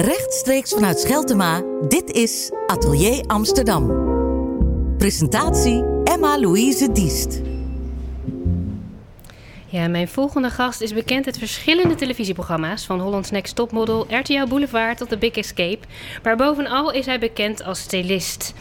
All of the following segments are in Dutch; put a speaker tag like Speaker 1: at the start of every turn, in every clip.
Speaker 1: Rechtstreeks vanuit Scheltema, dit is Atelier Amsterdam. Presentatie Emma-Louise Diest.
Speaker 2: Ja, mijn volgende gast is bekend uit verschillende televisieprogramma's, van Holland's Next Topmodel, RTL Boulevard tot The Big Escape. Maar bovenal is hij bekend als stylist,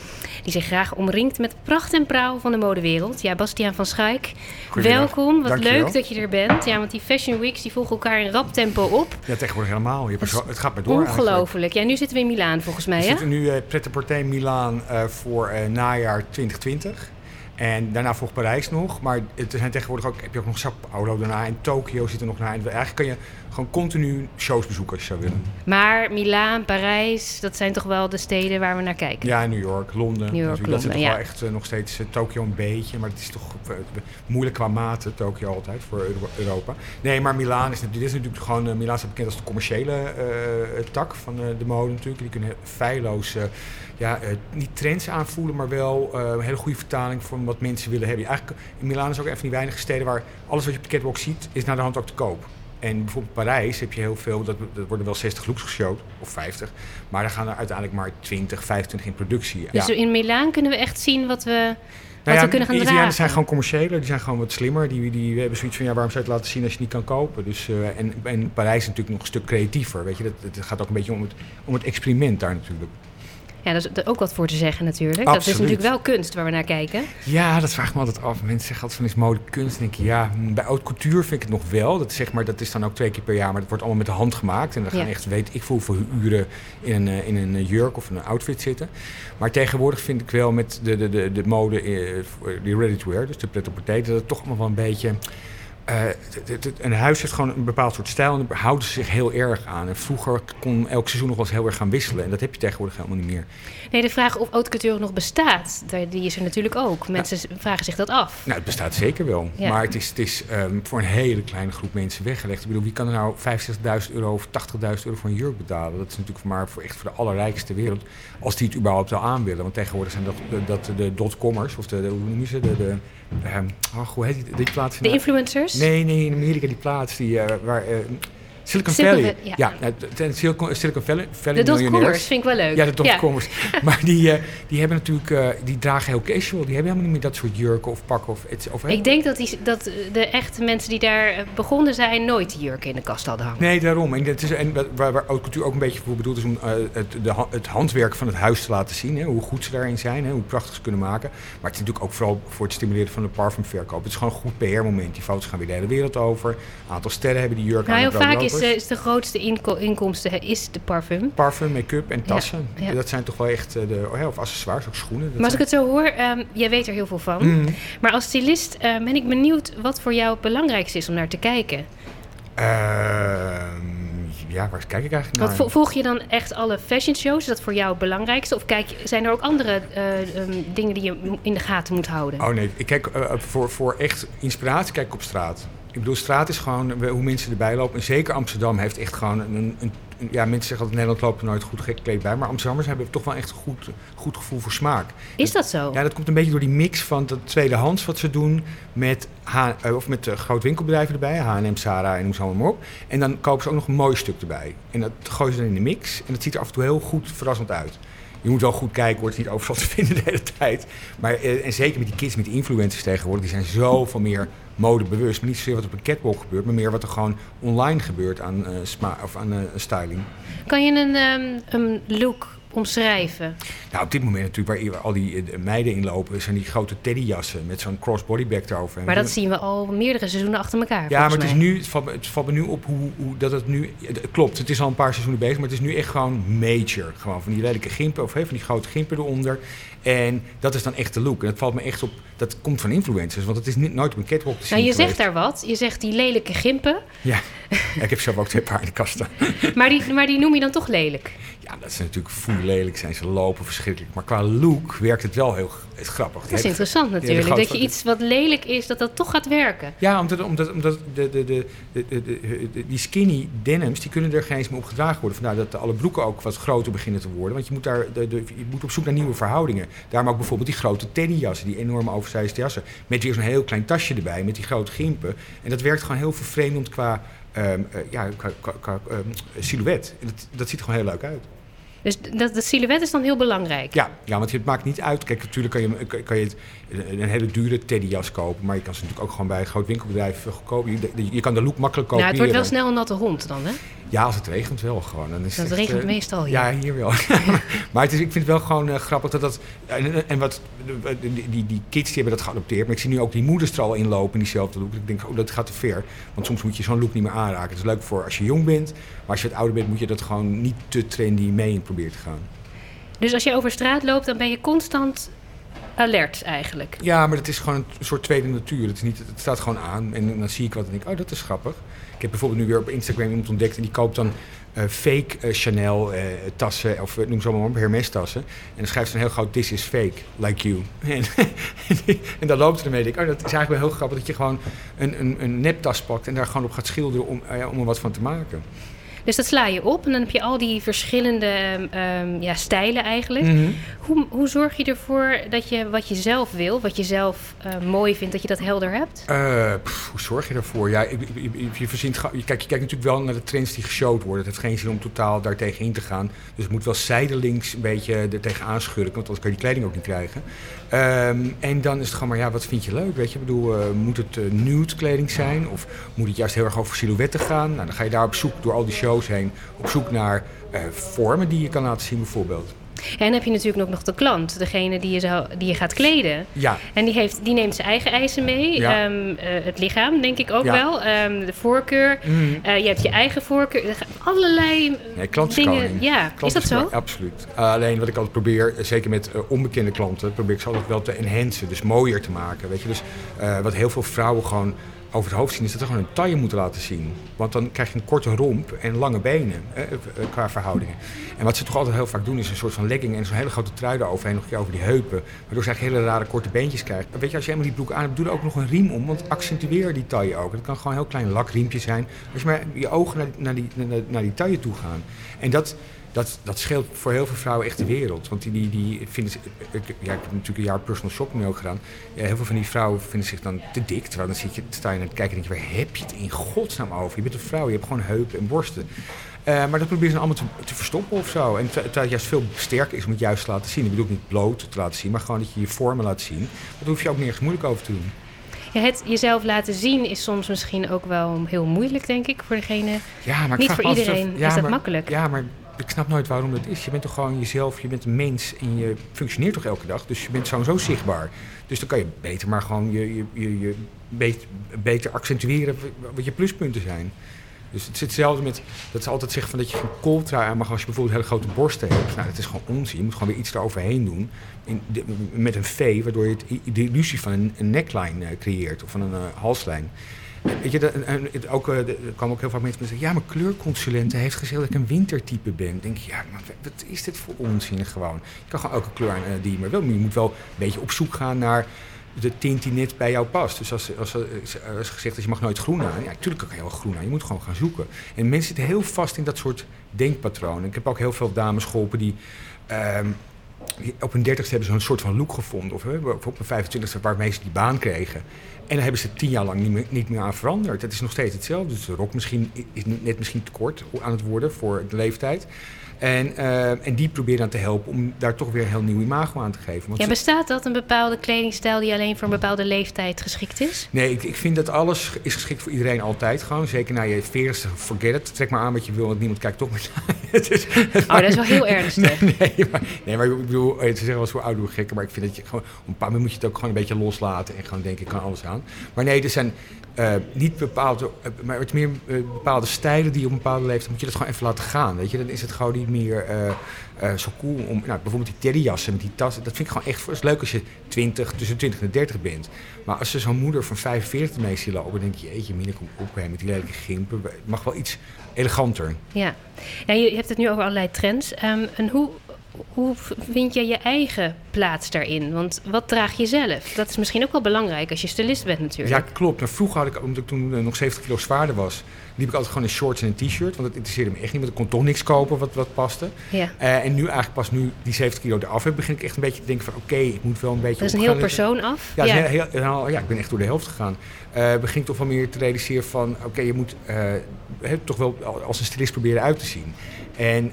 Speaker 2: die zich graag omringt met pracht en praal van de modewereld. Ja, Bastiaan van Schaik, welkom. Wat
Speaker 3: Dankjewel.
Speaker 2: leuk dat je er bent. Ja, want die Fashion Weeks die volgen elkaar in rap tempo op.
Speaker 3: Ja, tegenwoordig helemaal. Je het gaat maar door.
Speaker 2: Ongelooflijk. Ja, nu zitten we in Milaan volgens mij,
Speaker 3: We
Speaker 2: hè?
Speaker 3: zitten nu uh, Pret-a-Porter Milaan eh, voor eh, najaar 2020. En daarna volgt Parijs nog. Maar het zijn tegenwoordig ook, heb je ook nog Sao Paulo daarna. En Tokio zit er nog na. En eigenlijk kan je gewoon continu shows bezoeken als je zou willen.
Speaker 2: Maar Milaan, Parijs, dat zijn toch wel de steden waar we naar kijken.
Speaker 3: Ja, New York, Londen.
Speaker 2: New York,
Speaker 3: natuurlijk. dat
Speaker 2: Londen,
Speaker 3: zit toch
Speaker 2: ja.
Speaker 3: wel echt eh, nog steeds eh, Tokio een beetje. Maar het is toch eh, moeilijk qua mate, Tokio altijd, voor Euro- Europa. Nee, maar Milaan is, dit is natuurlijk gewoon... Milaan staat bekend als de commerciële tak van de mode natuurlijk. Die kunnen feilloos... ja, niet trends aanvoelen, maar wel een hele goede vertaling van wat mensen willen hebben. Eigenlijk, in Milaan is ook een van die weinige steden waar alles wat je op de catwalk ziet, is naar de hand ook te koop. En bijvoorbeeld Parijs heb je heel veel, dat, dat worden wel 60 looks geshowd, of 50. Maar dan gaan er uiteindelijk maar 20, 25 in productie.
Speaker 2: Dus
Speaker 3: ja.
Speaker 2: in Milaan kunnen we echt zien wat we, wat
Speaker 3: Nou ja,
Speaker 2: we kunnen gaan
Speaker 3: die
Speaker 2: dragen.
Speaker 3: Italianen zijn gewoon commerciëler, die zijn gewoon wat slimmer. Die, die hebben zoiets van, ja, waarom zou je het laten zien als je het niet kan kopen? Dus, eh, en, en Parijs is natuurlijk nog een stuk creatiever, weet je. Dat, het gaat ook een beetje om het, om het experiment daar natuurlijk.
Speaker 2: Ja, daar is er ook wat voor te zeggen natuurlijk. Dat is
Speaker 3: Absoluut.
Speaker 2: natuurlijk wel kunst waar we naar kijken.
Speaker 3: Ja, dat vraag ik me altijd af. Mensen zeggen altijd van is mode kunst. Denk ik, ja, hm, bij haute couture vind ik het nog wel. Dat, zeg maar, dat is dan ook twee keer per jaar, maar dat wordt allemaal met de hand gemaakt. En dan gaan
Speaker 2: Ja.
Speaker 3: echt, weet ik veel hoeveel uren in een, eh, in een eh, jurk of een outfit zitten. Maar tegenwoordig vind ik wel met de, de, de, de mode, eh, voor die ready to wear, dus de pret-à-porter, dat het toch allemaal wel een beetje... eh, een huis heeft gewoon een bepaald soort stijl en daar houden ze zich heel erg aan. En vroeger kon elk seizoen nog wel eens heel erg gaan wisselen. En dat heb je tegenwoordig helemaal niet meer.
Speaker 2: Nee, de vraag of haute couture nog bestaat, die is er natuurlijk ook. Mensen vragen zich dat af.
Speaker 3: Nou, het bestaat zeker wel.
Speaker 2: Ja.
Speaker 3: Maar het is, het is ehm, voor een hele kleine groep mensen weggelegd. Ik bedoel, wie kan er nou 65.000 euro of 80.000 euro voor een jurk betalen? Dat is natuurlijk maar voor echt voor de allerrijkste wereld. Als die het überhaupt wel aan willen. Want tegenwoordig zijn dat, dat de dotcommers, of de, hoe noem je ze? De, de, ehm, oh, hoe heet die, die plaats?
Speaker 2: De influencers?
Speaker 3: Nee, nee, in Amerika die plaats die, eh, waar... eh, Silicon Valley.
Speaker 2: Va- ja.
Speaker 3: Ja, nou, Silicon, Silicon Valley, Valley
Speaker 2: de dotcommers vind ik wel leuk.
Speaker 3: Ja, de dotcommers. Maar die, eh, die hebben natuurlijk, eh, die dragen heel casual. Die hebben helemaal niet meer dat soort jurken of pakken of, of
Speaker 2: Ik denk dat, die, dat de echte mensen die daar eh, begonnen zijn... nooit die jurken in de kast hadden hangen.
Speaker 3: Nee, daarom. En, dat is, en waar, waar haute couture ook een beetje voor bedoeld is om het, de, het handwerk van het huis te laten zien. Hè, hoe goed ze daarin zijn, hè, hoe prachtig ze kunnen maken. Maar het is natuurlijk ook vooral voor het stimuleren van de parfumverkoop. Het is gewoon een goed PR-moment. Die foto's gaan weer de hele wereld over. Een aantal sterren hebben die jurk
Speaker 2: Nou,
Speaker 3: aan.
Speaker 2: vaak is, is de grootste inko- inkomsten is de parfum.
Speaker 3: Parfum, make-up en tassen.
Speaker 2: ja.
Speaker 3: Dat zijn toch wel echt de, de oh ja, of accessoires, ook schoenen. Dat
Speaker 2: Maar als ik het zo hoor, ehm, jij weet er heel veel van.
Speaker 3: Mm.
Speaker 2: Maar als stylist eh, ben ik benieuwd wat voor jou het belangrijkste is om naar te kijken.
Speaker 3: Ehm, ja, waar kijk ik eigenlijk naar?
Speaker 2: Want vo- volg je dan echt alle fashion shows? Is dat voor jou het belangrijkste? Of kijk, zijn er ook andere eh, ehm, dingen die je in de gaten moet houden?
Speaker 3: Oh nee, ik kijk eh, voor, voor echt inspiratie kijk ik op straat. Ik bedoel, straat is gewoon eh, hoe mensen erbij lopen. En zeker Amsterdam heeft echt gewoon een... een, ja, mensen zeggen altijd Nederland loopt er nooit goed gekleed bij. Maar Amsterdammers hebben toch wel echt een goed, goed gevoel voor smaak.
Speaker 2: Is dat zo?
Speaker 3: Ja, dat komt een beetje door die mix van dat tweedehands wat ze doen met, H, eh, of met uh, groot winkelbedrijven erbij. H&M, Zara en noem ze allemaal maar op. En dan kopen ze ook nog een mooi stuk erbij. En dat gooien ze dan in de mix. En dat ziet er af en toe heel goed verrassend uit. Je moet wel goed kijken, wordt het niet overal te vinden de hele tijd. Maar, eh, en zeker met die kids, met die influencers tegenwoordig, die zijn zoveel meer modebewust. Maar niet zozeer wat op een catwalk gebeurt, maar meer wat er gewoon online gebeurt aan, eh, sma of aan eh, styling.
Speaker 2: Kan je een, ehm, een look omschrijven?
Speaker 3: Nou, op dit moment natuurlijk, waar al die eh, meiden in lopen, zijn die grote teddyjassen met zo'n crossbody bag erover.
Speaker 2: Maar dat zien we al meerdere seizoenen achter elkaar.
Speaker 3: Ja, maar het, is nu, het, valt, me- het valt me nu op hoe, hoe dat het nu... Het, klopt, het is al een paar seizoenen bezig, maar het is nu echt gewoon major. Gewoon van die lelijke gimpen, of hè, van die grote gimpen eronder. En dat is dan echt de look. En dat valt me echt op, dat komt van influencers, want het is niet, nooit op een catwalk te zien
Speaker 2: Nou, je zegt daar wat. Je zegt die lelijke gimpen.
Speaker 3: Ja. ik heb zelf ook twee paar in de kast staan.
Speaker 2: Maar die, maar die noem je dan toch lelijk?
Speaker 3: Ja, dat is natuurlijk voel lelijk, zijn ze lopen verschrikkelijk. Maar qua look werkt het wel heel is grappig.
Speaker 2: Dat is interessant natuurlijk. dat je iets wat lelijk is, dat dat toch gaat werken.
Speaker 3: Ja, omdat, omdat, omdat de, de, de, die skinny denims, die kunnen er geen eens meer op gedragen worden. Vandaar dat alle broeken ook wat groter beginnen te worden. Want je moet, daar, je moet op zoek naar nieuwe verhoudingen. Daarom ook bijvoorbeeld die grote teddyjassen, die enorme oversized jassen. Met weer zo'n heel klein tasje erbij, met die grote gimpen. En dat werkt gewoon heel vervreemdend qua... eh, ja, qua, qua, qua ehm, silhouet. Dat, dat ziet er gewoon heel leuk uit.
Speaker 2: Dus dat, dat silhouet is dan heel belangrijk.
Speaker 3: Ja, ja, want het maakt niet uit. Kijk, natuurlijk kan je, kan- je het, een hele dure teddyjas kopen, maar je kan ze natuurlijk ook gewoon bij een groot winkelbedrijf eh, goedkoop. Je, je kan de look makkelijk
Speaker 2: nou,
Speaker 3: kopiëren.
Speaker 2: het wordt wel snel een natte hond dan, hè?
Speaker 3: Ja, als het regent wel gewoon. Dan is
Speaker 2: Dat
Speaker 3: het echt,
Speaker 2: regent
Speaker 3: eh,
Speaker 2: meestal hier.
Speaker 3: Ja, hier wel. maar het is, ik vind het wel gewoon eh, grappig dat dat... En, en wat, die, die, die kids die hebben dat geadopteerd. Maar ik zie nu ook die moeders er al inlopen in diezelfde look. Ik denk, oh, dat gaat te ver. Want soms moet je zo'n look niet meer aanraken. Het is leuk voor als je jong bent. Maar als je wat ouder bent, moet je dat gewoon niet te trendy mee in proberen te gaan.
Speaker 2: Dus als je over straat loopt, dan ben je constant alert eigenlijk.
Speaker 3: Ja, maar het is gewoon een soort tweede natuur. Het, is niet, het staat gewoon aan en dan zie ik wat en denk ik, oh, dat is grappig. Ik heb bijvoorbeeld nu weer op Instagram iemand ontdekt en die koopt dan eh, fake eh, Chanel eh, tassen, of noem ze allemaal Hermes tassen. En dan schrijft ze een heel groot, this is fake, like you. En, dan loopt ze ermee. Denk ik, oh, dat is eigenlijk wel heel grappig dat je gewoon een, een, een neptas pakt en daar gewoon op gaat schilderen om, om er wat van te maken.
Speaker 2: Dus dat sla je op en dan heb je al die verschillende ehm, ehm, ja, stijlen eigenlijk.
Speaker 3: Mhm.
Speaker 2: Hoe, hoe zorg je ervoor dat je wat je zelf wil, wat je zelf eh, mooi vindt, dat je dat helder hebt?
Speaker 3: Eh, pff, hoe zorg je daarvoor? Ja, je, je, verzint, je, kijkt, je kijkt natuurlijk wel naar de trends die geshowd worden. Het heeft geen zin om totaal daartegen in te gaan. Dus het moet wel zijdelings een beetje er tegenaan schurken, want anders kan je die kleding ook niet krijgen. Ehm, en dan is het gewoon maar, ja, wat vind je leuk? Weet je, ik bedoel, eh, moet het nude kleding zijn? Of moet het juist heel erg over silhouetten gaan? Nou, dan ga je daar op zoek, door al die shows heen, op zoek naar eh, vormen die je kan laten zien bijvoorbeeld.
Speaker 2: En dan heb je natuurlijk ook nog de klant, degene die je, zou, die je gaat kleden.
Speaker 3: Ja,
Speaker 2: En die, heeft, die neemt zijn eigen eisen mee.
Speaker 3: Ja.
Speaker 2: Ehm, eh, het lichaam, denk ik ook
Speaker 3: Ja.
Speaker 2: wel. Ehm, de voorkeur. Eh, je hebt je eigen voorkeur. Er allerlei
Speaker 3: Nee, klant is
Speaker 2: dingen.
Speaker 3: koning.
Speaker 2: Ja,
Speaker 3: Klant
Speaker 2: is dat zo?
Speaker 3: Absoluut. Uh, alleen wat ik altijd probeer, zeker met onbekende klanten, probeer ik ze altijd wel te enhancen, dus mooier te maken. Weet je? Dus wat heel veel vrouwen gewoon over het hoofd zien, is dat ze gewoon een taille moeten laten zien. Want dan krijg je een korte romp en lange benen eh, eh, qua verhoudingen. En wat ze toch altijd heel vaak doen, is een soort van legging en zo'n hele grote trui eroverheen, nog een keer over die heupen. Waardoor ze eigenlijk hele rare korte beentjes krijgen. Weet je, als je helemaal die broek aan hebt, doe er ook nog een riem om, want accentueer die taille ook. Het kan gewoon een heel klein lakriempje zijn. Als je maar je ogen naar, naar, die, naar, naar die taille toe gaan. En dat, dat, dat scheelt voor heel veel vrouwen echt de wereld. Want die, die, die vinden zich, ik, ja, ik heb natuurlijk een jaar personal shopping ook gedaan. Ja, heel veel van die vrouwen vinden zich dan te dik. Terwijl dan zit je, sta je naar te kijken en denk je, waar heb je het in godsnaam over? Je bent een vrouw, je hebt gewoon heupen en borsten. Eh, maar dat proberen ze allemaal te, te verstoppen of zo. En ter- terwijl het juist veel sterker is om het juist te laten zien. Ik bedoel niet bloot te laten zien, maar gewoon dat je je vormen laat zien. Daar hoef je ook nergens moeilijk over te doen.
Speaker 2: Ja, het jezelf laten zien is soms misschien ook wel heel moeilijk, denk ik, voor degene.
Speaker 3: Ja, maar ik
Speaker 2: Niet voor iedereen
Speaker 3: ja,
Speaker 2: is dat
Speaker 3: maar-
Speaker 2: makkelijk.
Speaker 3: Ja, maar ik snap nooit waarom dat is. Je bent toch gewoon jezelf, je bent een mens en je functioneert toch elke dag. Dus je bent sowieso zichtbaar. Dus dan kan je beter maar gewoon je, je, je, je beter, beter accentueren wat je pluspunten zijn. Dus het is hetzelfde met dat ze altijd zeggen van dat je geen kooltrui aan mag als je bijvoorbeeld hele grote borsten hebt. Nou, dat is gewoon onzin. Je moet gewoon weer iets eroverheen doen. In met een V, waardoor je het, de illusie van een, een neckline eh, creëert of van een eh, halslijn. Weet je, ook, eh, er kwamen ook heel vaak mensen zeggen... ja, mijn kleurconsulente heeft gezegd dat ik een wintertype ben. Dan denk je, ja, maar wat is dit voor onzin gewoon? Je kan gewoon elke kleur aan eh, die je maar wil. Maar je moet wel een beetje op zoek gaan naar de tint die net bij jou past. Dus als, als, als, als gezegd is, je mag nooit groen aan. Ja, natuurlijk kan je wel groen aan. Je moet gewoon gaan zoeken. En mensen zitten heel vast in dat soort denkpatronen. Ik heb ook heel veel dames geholpen die... ehm, op hun dertigste hebben ze een soort van look gevonden. Of, hè, op hun 25ste waarmee ze die baan kregen. En daar hebben ze tien jaar lang niet meer, niet meer aan veranderd. Het is nog steeds hetzelfde. Dus de rok misschien, is net misschien te kort aan het worden voor de leeftijd. En, eh, en die proberen dan te helpen om daar toch weer een heel nieuw imago aan te geven. Want
Speaker 2: Ja, bestaat dat een bepaalde kledingstijl die alleen voor een bepaalde leeftijd geschikt is?
Speaker 3: Nee, ik, ik vind dat alles is geschikt voor iedereen altijd gewoon. Zeker na je veertigste, forget it. Trek maar aan wat je wil, want niemand kijkt toch meer naar je. Het is-
Speaker 2: Oh, dat is wel heel ernstig.
Speaker 3: Nee, maar, nee, maar ik bedoel, eh, ze zeggen wel eens voor oude gekken, maar ik vind dat je gewoon, op een paar moment moet je het ook gewoon een beetje loslaten en gewoon denken, ik kan alles aan. Maar nee, er zijn eh, niet bepaalde, eh, maar het meer eh, bepaalde stijlen die op een bepaalde leeftijd, moet je dat gewoon even laten gaan, weet je. Dan is het gewoon niet meer zo cool om, nou, bijvoorbeeld die terryjassen met die tassen, dat vind ik gewoon echt, is leuk als je 20, tussen 20 en 30 bent. Maar als ze zo'n moeder van 45 mee zien lopen, dan denk je, jeetje, Mina, kom op hè, met die lelijke gimpen. Het mag wel iets eleganter.
Speaker 2: Ja. ja, je hebt het nu over allerlei trends. Ehm, en hoe, hoe vind jij je eigen plaats daarin? Want wat draag je zelf? Dat is misschien ook wel belangrijk als je stylist bent natuurlijk.
Speaker 3: Ja, klopt. Maar vroeger had ik, omdat ik toen eh, nog 70 kilo zwaarder was, liep ik altijd gewoon in shorts en een t-shirt. Want dat interesseerde me echt niet, want ik kon toch niks kopen wat, wat paste.
Speaker 2: Ja.
Speaker 3: Eh, en nu eigenlijk pas nu die 70 kilo eraf heb, begin ik echt een beetje te denken van oké, ik moet wel een beetje...
Speaker 2: Dat is een heel persoon af.
Speaker 3: Ja, heel- heel- ja, ik ben echt door de helft gegaan. Eh begin ik toch wel meer te realiseren van... oké, je moet toch wel als een stylist proberen uit te zien. En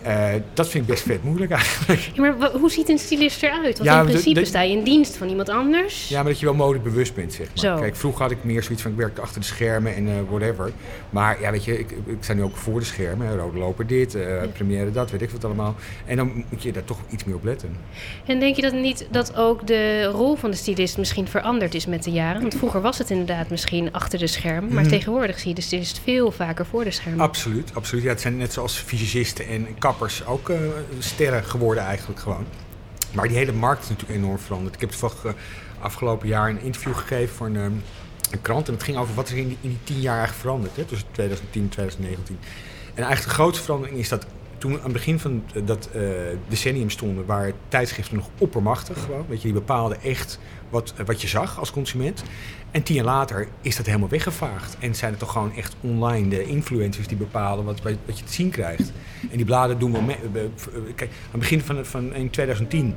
Speaker 3: dat vind ik best vet moeilijk eigenlijk.
Speaker 2: Ja, maar hoe ziet een stylist eruit? Want
Speaker 3: Ja,
Speaker 2: in principe sta je in dienst van iemand anders.
Speaker 3: Ja, maar dat je wel modebewust bent, zeg maar.
Speaker 2: Zo.
Speaker 3: Kijk, vroeger had ik meer zoiets van... ik werkte achter de schermen en eh, whatever. Maar ja, weet je, ik, ik sta nu ook voor de schermen. hè, Rode loper dit, eh première dat, weet ik wat allemaal. En dan moet je daar toch iets meer op letten.
Speaker 2: En denk je dat niet dat ook de rol van de stylist misschien veranderd is met de jaren? Want vroeger was het inderdaad misschien achter de schermen. Maar
Speaker 3: Mhm.
Speaker 2: tegenwoordig zie je de stylist veel vaker voor de schermen.
Speaker 3: Absoluut, absoluut. Ja, het zijn net zoals fysicisten en kappers ook eh, sterren geworden eigenlijk gewoon. Maar die hele markt is natuurlijk enorm veranderd. Ik heb eh, afgelopen jaar een interview gegeven voor een, ehm, een krant. En het ging over wat er in die, in die tien jaar eigenlijk veranderd. Hè, tussen 2010 en 2019. En eigenlijk de grootste verandering is dat toen we aan het begin van eh, dat eh, decennium stonden, waren tijdschriften nog oppermachtig. Weet je, die bepaalden echt wat, eh, wat je zag als consument. En tien jaar later is dat helemaal weggevaagd. En zijn het toch gewoon echt online de influencers die bepalen wat, wat je te zien krijgt. En die bladen doen eh, Kijk, aan het begin van, van in 2010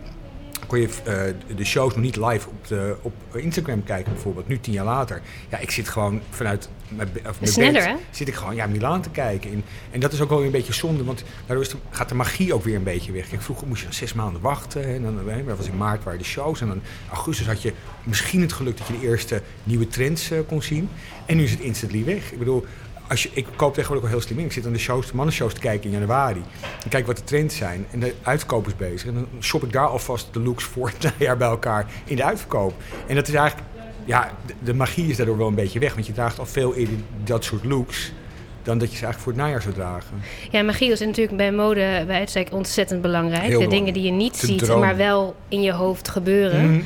Speaker 3: kon je eh, de shows nog niet live op, de, op Instagram kijken bijvoorbeeld. Nu tien jaar later. Ja, ik zit gewoon vanuit mijn, of mijn
Speaker 2: Sneller,
Speaker 3: bed,
Speaker 2: hè?
Speaker 3: zit ik gewoon ja, Milaan te kijken. En, en dat is ook wel weer een beetje zonde, want daardoor is de- gaat de magie ook weer een beetje weg. Kijk, vroeger moest je zes maanden wachten. En dan, dat was in maart waren de shows. En dan augustus had je misschien het geluk dat je de eerste nieuwe trends eh, kon zien. En nu is het instantly weg. Ik bedoel, als je, ik koop tegenwoordig wel heel slim in. Ik zit aan de shows, de mannenshows te kijken in januari. En kijk wat de trends zijn. En de uitverkoop is bezig. En dan shop ik daar alvast de looks voor het najaar bij elkaar in de uitverkoop. En dat is eigenlijk, ja, de, de magie is daardoor wel een beetje weg. Want je draagt al veel eerder dat soort looks dan dat je ze eigenlijk voor het najaar zou dragen.
Speaker 2: Ja, magie is natuurlijk bij mode bij uitstek ontzettend belangrijk.
Speaker 3: Heel
Speaker 2: de
Speaker 3: belangrijk.
Speaker 2: dingen die je niet
Speaker 3: De
Speaker 2: ziet,
Speaker 3: droom.
Speaker 2: maar wel in je hoofd gebeuren.
Speaker 3: Mhm.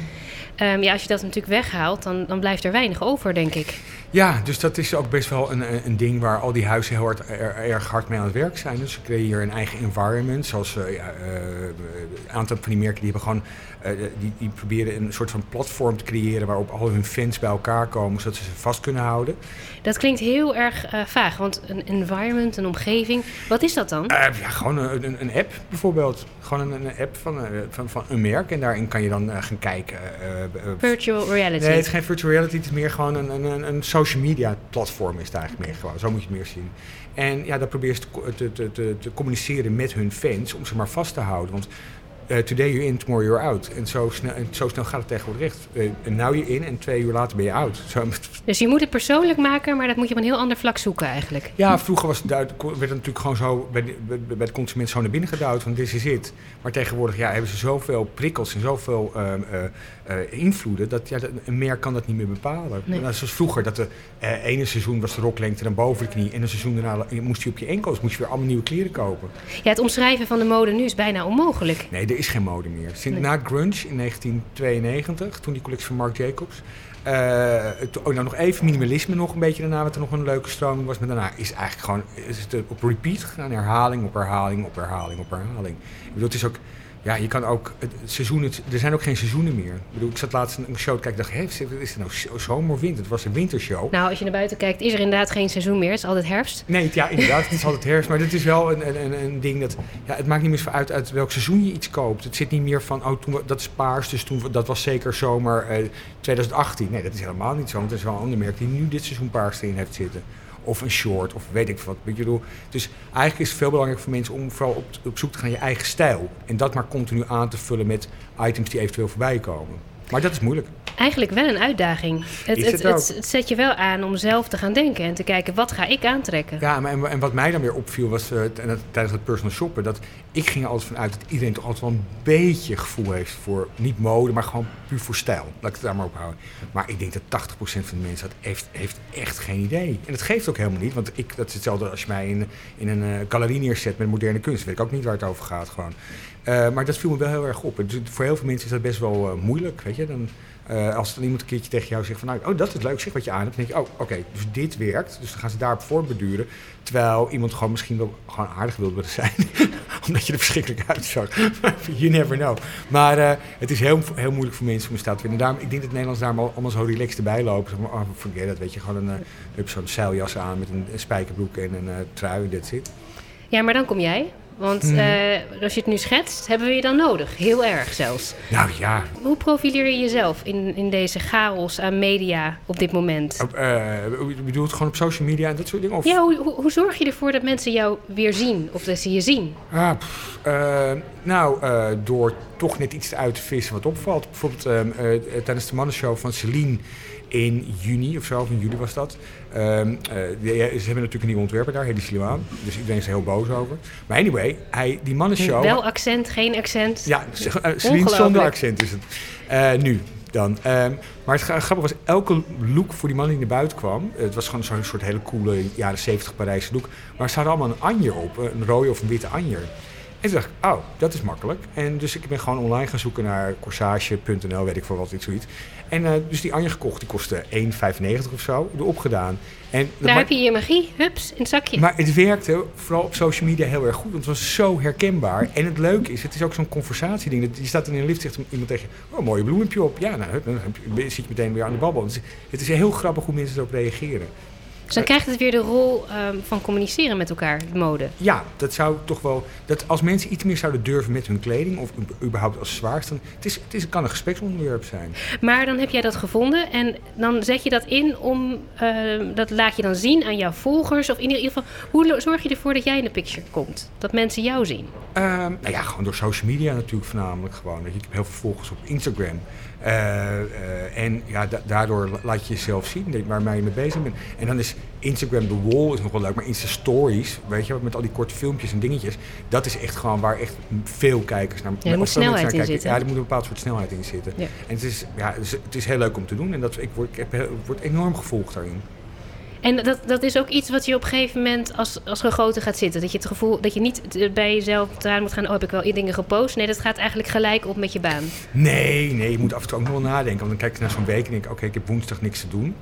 Speaker 2: Ehm, ja, als je dat natuurlijk weghaalt, dan, dan blijft er weinig over, denk ik.
Speaker 3: Ja, dus dat is ook best wel een, een- ding waar al die huizen heel hard, er- erg hard mee aan het werk zijn. Dus ze creëren een eigen environment. Zoals ja, eh, een aantal van die merken die hebben gewoon, eh, die, die proberen een soort van platform te creëren waarop al hun fans bij elkaar komen, zodat ze ze vast kunnen houden.
Speaker 2: Dat klinkt heel erg vaag, want een environment, een omgeving, wat is dat dan?
Speaker 3: Ja, gewoon een, een, app bijvoorbeeld. Gewoon een, een app van, van, van een merk. En daarin kan je dan gaan kijken.
Speaker 2: Virtual reality.
Speaker 3: Nee, het is geen virtual reality. Het is meer gewoon een, een, een, een social media platform is het eigenlijk meer gewoon. Zo moet je het meer zien. En ja, daar probeer je te, te, te, te communiceren met hun fans om ze maar vast te houden. Want eh, today you're in, tomorrow you're out. En zo snel, en zo snel gaat het tegenwoordig echt. Eh, en nou je in en twee uur later ben je out. Zo,
Speaker 2: Dus je moet het persoonlijk maken, maar dat moet je op een heel ander vlak zoeken eigenlijk.
Speaker 3: ja, vroeger was het werd het natuurlijk gewoon zo bij de, bij, bij de consument zo naar binnen gedouwd van dit is het. Maar tegenwoordig ja, hebben ze zoveel prikkels en zoveel eh, invloeden dat ja, een merk kan dat niet meer bepalen.
Speaker 2: Nee.
Speaker 3: Nou, zoals vroeger, dat de ene seizoen was de roklengte dan boven de knie en een seizoen daarna moest je op je enkels, moest je weer allemaal nieuwe kleren kopen.
Speaker 2: Ja, het omschrijven van de mode nu is bijna onmogelijk.
Speaker 3: Nee, er is geen mode meer. Sinds
Speaker 2: Nee.
Speaker 3: na grunge in 1992, toen die collectie van Marc Jacobs. eh, oh, nou nog even minimalisme nog een beetje daarna, wat er nog een leuke stroming was. Maar daarna is het eigenlijk gewoon is het op repeat gegaan. Herhaling op herhaling op herhaling op herhaling. Ik bedoel, het is ook... Ja, je kan ook... Het het seizoen, het- er zijn ook geen seizoenen meer. Ik bedoel, ik zat laatst een show te kijken en dacht... Hé, is het nou zo- zomer of winter? Het was een wintershow.
Speaker 2: Nou, als je naar buiten kijkt, is er inderdaad geen seizoen meer. Het is altijd herfst.
Speaker 3: Nee, het- ja, inderdaad. Het is altijd herfst. Maar dit is wel een, een, een, een ding dat... Ja, het maakt niet meer zo uit uit welk seizoen je iets koopt. Het zit niet meer van... Oh, toen, dat is paars, dus toen, dat was zeker zomer eh, 2018. Nee, dat is helemaal niet zo. Want er is wel een ander merk die nu dit seizoen paars erin heeft zitten. Of een short, of weet ik wat. Ik bedoel, dus eigenlijk is het veel belangrijker voor mensen om vooral op, op zoek te gaan naar je eigen stijl. En dat maar continu aan te vullen met items die eventueel voorbij komen. Maar dat is moeilijk.
Speaker 2: Eigenlijk wel een uitdaging. Het, het,
Speaker 3: het
Speaker 2: het,
Speaker 3: ook.
Speaker 2: het zet je wel aan om zelf te gaan denken en te kijken, wat ga ik aantrekken?
Speaker 3: Ja, maar en, en wat mij dan weer opviel was eh, tijdens het personal shoppen, dat ik ging er altijd vanuit dat iedereen toch altijd wel een beetje gevoel heeft voor niet mode, maar gewoon puur voor stijl. Laat ik het daar maar op houden. Maar ik denk dat 80% van de mensen dat heeft, heeft echt geen idee. En dat geeft ook helemaal niet, want ik, dat is hetzelfde als je mij in, in een eh, galerie neerzet met moderne kunst. Weet ik ook niet waar het over gaat gewoon. Eh, maar dat viel me wel heel erg op. Dus voor heel veel mensen is dat best wel moeilijk, weet je. Dan, Eh, als dan iemand een keertje tegen jou zegt van... nou, oh, dat is leuk, zeg wat je aan hebt. Dan denk je, oh, oké, dus dit werkt. Dus dan gaan ze daarop voortbeduren. Terwijl iemand gewoon misschien wel gewoon aardig wilde zijn. Omdat je er verschrikkelijk uitzag. you never know. Maar uh, het is heel, heel moeilijk voor mensen om een staat te vinden. Ik denk dat Nederlands daar allemaal zo relaxed erbij lopen. Oh, forget dat, weet je. Gewoon een, uh, zo'n zeiljas aan met een, spijkerbroek en een trui en dat zit.
Speaker 2: Ja, maar dan kom jij. Want uh, als je het nu schetst, hebben we je dan nodig. Heel erg zelfs.
Speaker 3: Nou ja.
Speaker 2: Hoe profileer je jezelf in, in deze chaos aan media op dit moment?
Speaker 3: Op, uh, je bedoelt gewoon op social media en dat soort dingen? Of?
Speaker 2: Ja, hoe, hoe, hoe, zorg je ervoor dat mensen jou weer zien? Of dat ze je zien?
Speaker 3: Ah, pff, uh, nou, door toch net iets uit te vissen wat opvalt. Bijvoorbeeld ehm, tijdens de mannenshow van Celine in juni of zo, of in juli was dat. Um, uh, ze hebben natuurlijk een nieuwe ontwerper daar, Hedy Slimane. Dus iedereen is er heel boos over. Maar anyway, hij, die mannenshow...
Speaker 2: Wel accent, geen accent.
Speaker 3: Ja, uh, Celine zonder accent is het. Uh, nu dan. Um, maar het grappige was, elke look voor die man die naar buiten kwam... het was gewoon zo'n soort hele coole jaren 70 Parijse look... maar ze hadden allemaal een anjer op, een rode of een witte anjer. En toen dacht ik, oh, dat is makkelijk. En dus ik ben gewoon online gaan zoeken naar corsage.nl, weet ik voor wat, iets zoiets. En uh, dus die Anje gekocht, die kostte 1,95 of zo, erop gedaan. En
Speaker 2: Daar heb je je magie, hups, in het zakje.
Speaker 3: Maar het werkte vooral op social media heel erg goed, want het was zo herkenbaar. En het leuke is, het is ook zo'n conversatieding. Je staat in een lift, zegt iemand tegen je, oh, mooie bloempje op. Ja, nou, dan zit je meteen weer aan de babbel. Het is heel grappig hoe mensen erop reageren.
Speaker 2: Dus dan krijgt het weer de rol um, van communiceren met elkaar, de mode.
Speaker 3: Ja, dat zou toch wel. Dat als mensen iets meer zouden durven met hun kleding, of überhaupt als zwaarst, dan het is, het is, kan een gespreksonderwerp zijn.
Speaker 2: Maar dan heb jij dat gevonden en dan zet je dat in om. Uh, dat laat je dan zien aan jouw volgers. Of in ieder geval, hoe zorg je ervoor dat jij in de picture komt? Dat mensen jou zien?
Speaker 3: Um, nou ja, gewoon door social media natuurlijk voornamelijk gewoon. Ik heb heel veel volgers op Instagram. Uh, uh, en ja, da daardoor laat je jezelf zien waarmee je mee bezig bent. En dan is Instagram The Wall is nog wel leuk, maar Insta Stories, weet je, met al die korte filmpjes en dingetjes, dat is echt gewoon waar echt veel kijkers naar,
Speaker 2: ja, er moet snelheid in zitten.
Speaker 3: Ja, er moet een bepaald soort snelheid in zitten. Ja. En het is, ja, het is, het is heel leuk om te doen en dat, ik, word, ik heb, word enorm gevolgd daarin.
Speaker 2: En dat, dat is ook iets wat je op een gegeven moment als, als gegoten gaat zitten. Dat je het gevoel dat je niet bij jezelf eraan moet gaan, oh heb ik wel dingen gepost. Nee, dat gaat eigenlijk gelijk op met je baan.
Speaker 3: Nee, nee, je moet af en toe ook nog wel nadenken. Want dan kijk je naar zo'n week en denk ik, oké, ik heb woensdag niks te doen.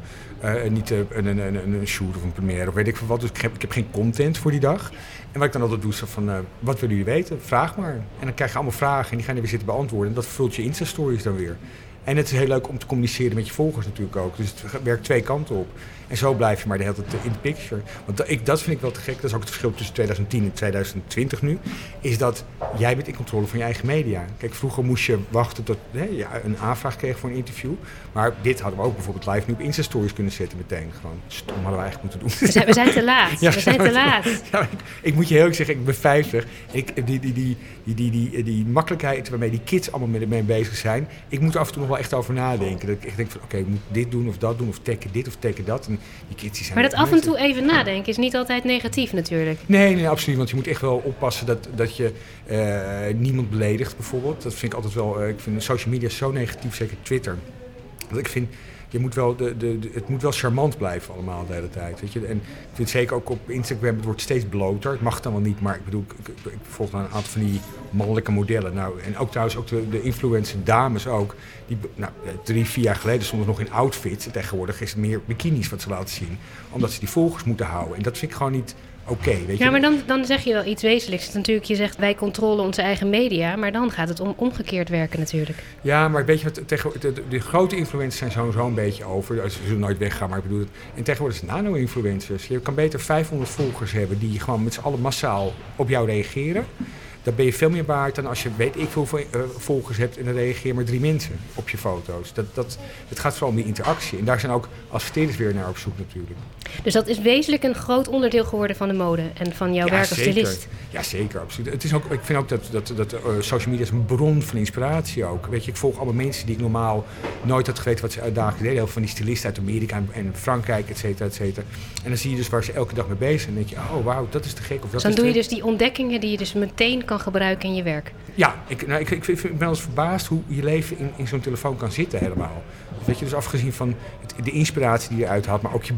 Speaker 3: Uh, niet uh, een, een, een, een, shoot of een première of weet ik veel wat. Dus ik heb, ik heb geen content voor die dag. En wat ik dan altijd doe, is van, wat willen jullie weten? Vraag maar. En dan krijg je allemaal vragen en die gaan je weer zitten beantwoorden. En dat vult je Insta-stories dan weer. En het is heel leuk om te communiceren met je volgers natuurlijk ook. Dus het werkt twee kanten op. En zo blijf je maar de hele tijd in de picture. Want dat, ik, dat vind ik wel te gek. Dat is ook het verschil tussen 2010 en 2020 nu. Is dat jij bent in controle van je eigen media. Kijk, vroeger moest je wachten tot hè, je een aanvraag kreeg voor een interview. Maar dit hadden we ook bijvoorbeeld live nu op Insta-stories kunnen zetten meteen. Gewoon stom hadden we eigenlijk moeten doen.
Speaker 2: We zijn, we zijn te laat. Ja, we zijn te laat.
Speaker 3: Ja, ik, ik, moet je heel erg zeggen, ik ben 50. Ik, die, die, die, die, die, die, die makkelijkheid waarmee die kids allemaal mee bezig zijn. Ik moet er af en toe nog wel echt over nadenken. Dat ik echt denk van, oké, okay, ik moet dit doen of dat doen. Of tekken dit of tekken dat. En die kids die zijn
Speaker 2: maar dat af en toe even nadenken is niet altijd negatief natuurlijk.
Speaker 3: Nee, nee, absoluut. Want je moet echt wel oppassen dat, dat je uh, niemand beledigt bijvoorbeeld. Dat vind ik altijd wel... Uh, ik vind social media zo negatief, zeker Twitter. Dat ik vind je moet wel de, de, het moet wel charmant blijven allemaal de hele tijd. Weet je? En ik vind zeker ook op Instagram, het wordt steeds bloter. Het mag dan wel niet, maar ik bedoel, ik, ik, ik volg een aantal van die mannelijke modellen. Nou, en ook trouwens ook de, de influencer dames ook. Die, nou, drie, vier jaar geleden stonden nog in outfits. En tegenwoordig is het meer bikinis wat ze laten zien. Omdat ze die volgers moeten houden. En dat vind ik gewoon niet oké. Okay,
Speaker 2: ja, maar dan, dan zeg je wel iets wezenlijks. Natuurlijk, je zegt wij controleren onze eigen media, maar dan gaat het om omgekeerd werken natuurlijk.
Speaker 3: Ja, maar weet je wat, tegen, de, de, de grote influencers zijn sowieso een beetje over. Ze zullen nooit weggaan, maar ik bedoel het. En tegenwoordig zijn nano-influencers. Je kan beter 500 volgers hebben die gewoon met z'n allen massaal op jou reageren dan ben je veel meer waard dan als je weet ik veel volgers hebt en dan reageren maar drie mensen op je foto's. Dat, dat, het gaat vooral om die interactie. En daar zijn ook adverteerders weer naar op zoek natuurlijk.
Speaker 2: Dus dat is wezenlijk een groot onderdeel geworden van de mode en van jouw
Speaker 3: ja,
Speaker 2: werk als stylist?
Speaker 3: Ja, zeker, absoluut. Het is ook, ik vind ook dat, dat, dat uh, social media is een bron van inspiratie ook. Weet je, ik volg allemaal mensen die ik normaal nooit had geweten wat ze uitdagend deden. Heel veel van die stylisten uit Amerika en, Frankrijk, et cetera, et cetera. En dan zie je dus waar ze elke dag mee bezig zijn. En dan denk je, oh wauw, dat is te gek. Of dat
Speaker 2: dus dan doe je dus die ontdekkingen die je dus meteen kan gebruiken in je werk.
Speaker 3: Ja, ik, nou, ik, ik, ben wel eens verbaasd hoe je leven in, in zo'n telefoon kan zitten helemaal. Weet je, dus afgezien van het- de inspiratie die je eruit haalt, maar ook je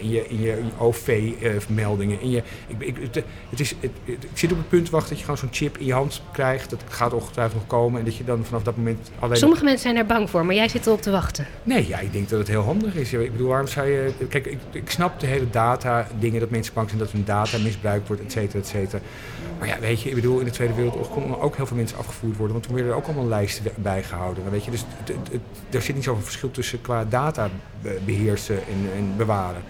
Speaker 3: in je, in je, OV-meldingen. in je, ik, ik, het, het is, het, ik zit op het punt te wachten dat je gewoon zo'n chip in je hand krijgt. Dat gaat ongetwijfeld nog komen. En dat je dan vanaf dat moment alleen...
Speaker 2: Sommige mensen zijn er bang voor, maar jij zit erop te wachten.
Speaker 3: Nee, ja, ik denk dat het heel handig is. Ik bedoel, waarom zou je... Kijk, ik, ik snap de hele data dingen, dat mensen bang zijn dat hun data misbruikt wordt, et cetera, et cetera. Maar ja, weet je, ik bedoel, in de Tweede Wereldoorlog konden ook heel veel mensen afgevoerd worden, want toen werden er ook allemaal lijsten bijgehouden. Weet je, dus er zit niet zoveel verschil tussen qua data be- beheersen en, en bewaren.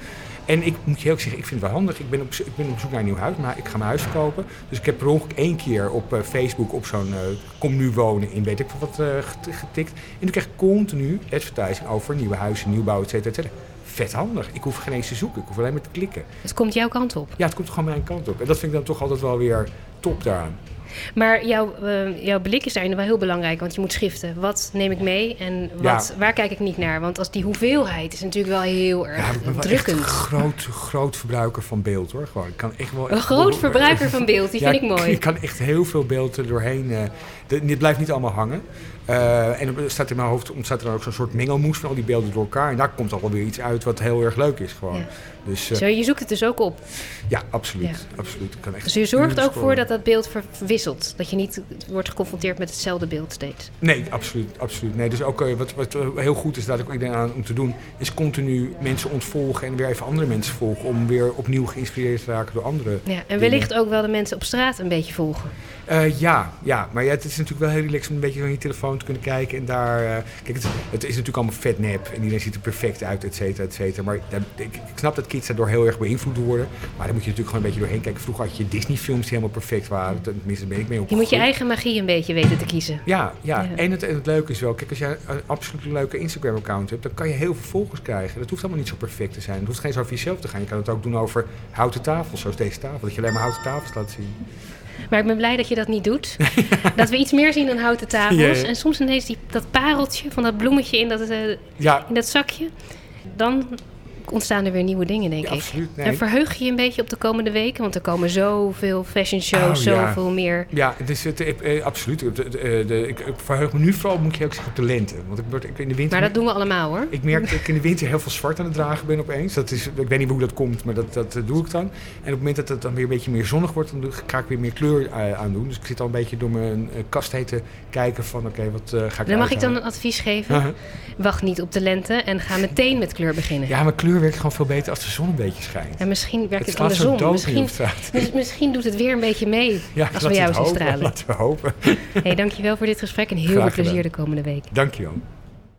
Speaker 3: En ik moet je ook zeggen, ik vind het wel handig. Ik ben op, ik ben op zoek naar een nieuw huis, maar ik ga mijn huis verkopen. Dus ik heb per ongeluk één keer op eh, Facebook op zo'n eh, kom nu wonen in weet ik wat get- getikt. En toen krijg ik continu advertising over nieuwe huizen, nieuwbouw, et cetera, et cetera. Vet handig. Ik hoef geen eens te zoeken, ik hoef alleen maar te klikken.
Speaker 2: Het komt jouw kant op.
Speaker 3: Ja, het komt gewoon mijn kant op. En dat vind ik dan toch altijd wel weer top daaraan.
Speaker 2: Maar jouw, eh, jouw blik is daarin wel heel belangrijk, want je moet schiften. Wat neem ik mee en wat, waar kijk ik niet naar? Want als die hoeveelheid is natuurlijk wel heel erg
Speaker 3: Ja, ik ben wel
Speaker 2: drukkend.
Speaker 3: een groot, groot verbruiker van beeld hoor. Gewoon. Ik kan echt wel
Speaker 2: Een groot verbruiker van beeld, die
Speaker 3: Ja,
Speaker 2: vind ik mooi.
Speaker 3: Ik kan echt heel veel beeld er doorheen. eh, dit blijft niet allemaal hangen. Eh, en er staat in mijn hoofd ontstaat er dan ook zo'n soort mengelmoes van al die beelden door elkaar. En daar komt al wel weer iets uit wat heel erg leuk is gewoon.
Speaker 2: Ja.
Speaker 3: Dus eh,
Speaker 2: Zo, je zoekt het dus ook op.
Speaker 3: ja, absoluut.
Speaker 2: Ja.
Speaker 3: absoluut. Ik kan echt
Speaker 2: Dus je zorgt ook voor dat dat beeld verwisselt. Dat je niet wordt geconfronteerd met hetzelfde beeld steeds.
Speaker 3: Nee, absoluut. absoluut. Nee, dus ook eh, wat, wat heel goed is, dat ik ook iedereen aan om te doen, is continu mensen ontvolgen en weer even andere mensen volgen. Om weer opnieuw geïnspireerd te raken door andere.
Speaker 2: Ja, en wellicht ook wel de mensen op straat een beetje volgen.
Speaker 3: Eh, ja, ja, maar ja, het is natuurlijk wel heel relaxed om een beetje van je telefoon te kunnen kijken. En daar. eh, kijk, het, het is natuurlijk allemaal vet nep. En iedereen ziet er perfect uit, et cetera, et cetera. Maar daar- ik, ik snap dat kids daardoor heel erg beïnvloed worden. Maar daar moet je natuurlijk gewoon een beetje doorheen kijken. Vroeger had je Disney-films die helemaal perfect waren. Tenminste, ben ik mee
Speaker 2: Je
Speaker 3: opgegroeid.
Speaker 2: moet je eigen magie een beetje weten te kiezen.
Speaker 3: Ja, ja.
Speaker 2: Ja.
Speaker 3: En, het, en het leuke is wel, kijk, als jij een absoluut leuke Instagram-account hebt, dan kan je heel veel volgers krijgen. Dat hoeft allemaal niet zo perfect te zijn. Het hoeft geen zo over jezelf te gaan. Je kan het ook doen over houten tafels, zoals deze tafel. Dat je alleen maar houten tafels laat zien.
Speaker 2: Maar ik ben blij dat je dat niet doet. dat we iets meer zien dan houten tafels.
Speaker 3: Ja, ja.
Speaker 2: En soms ineens die, dat pareltje van dat bloemetje in dat, eh, in dat zakje. Dan ontstaan er weer nieuwe dingen, denk
Speaker 3: ja,
Speaker 2: ik.
Speaker 3: absoluut. Nee.
Speaker 2: En verheug je je een beetje op de komende weken? Want er komen zoveel fashion shows,
Speaker 3: Oh, ja.
Speaker 2: zoveel meer.
Speaker 3: Ja, het is het, eh, eh, absoluut. De, de, ik, ik verheug me nu vooral, moet je ook zeggen, op de lente. Want ik word ik, in de winter...
Speaker 2: Maar dat doen we allemaal hoor.
Speaker 3: Ik merk dat ik in de winter heel veel zwart aan het dragen ben opeens. Dat is, ik weet niet hoe dat komt, maar dat, dat eh, doe ik dan. En op het moment dat het dan weer een beetje meer zonnig wordt, dan ga ik weer meer kleur eh, aan doen. Dus ik zit al een beetje door mijn eh, kast heen te kijken van, oké, wat eh, ga ik
Speaker 2: Dan mag ik dan een advies geven. Wacht niet op de lente en ga meteen met kleur beginnen.
Speaker 3: Ja, maar kleur werkt gewoon veel beter als de zon een beetje schijnt.
Speaker 2: En misschien werkt het,
Speaker 3: zo
Speaker 2: andersom. Misschien, dus misschien doet het weer een beetje mee
Speaker 3: Ja,
Speaker 2: als we jou
Speaker 3: het
Speaker 2: zien stralen.
Speaker 3: Laten we hopen.
Speaker 2: Hey, dankjewel voor dit gesprek en heel veel plezier de komende week.
Speaker 3: Dankjewel.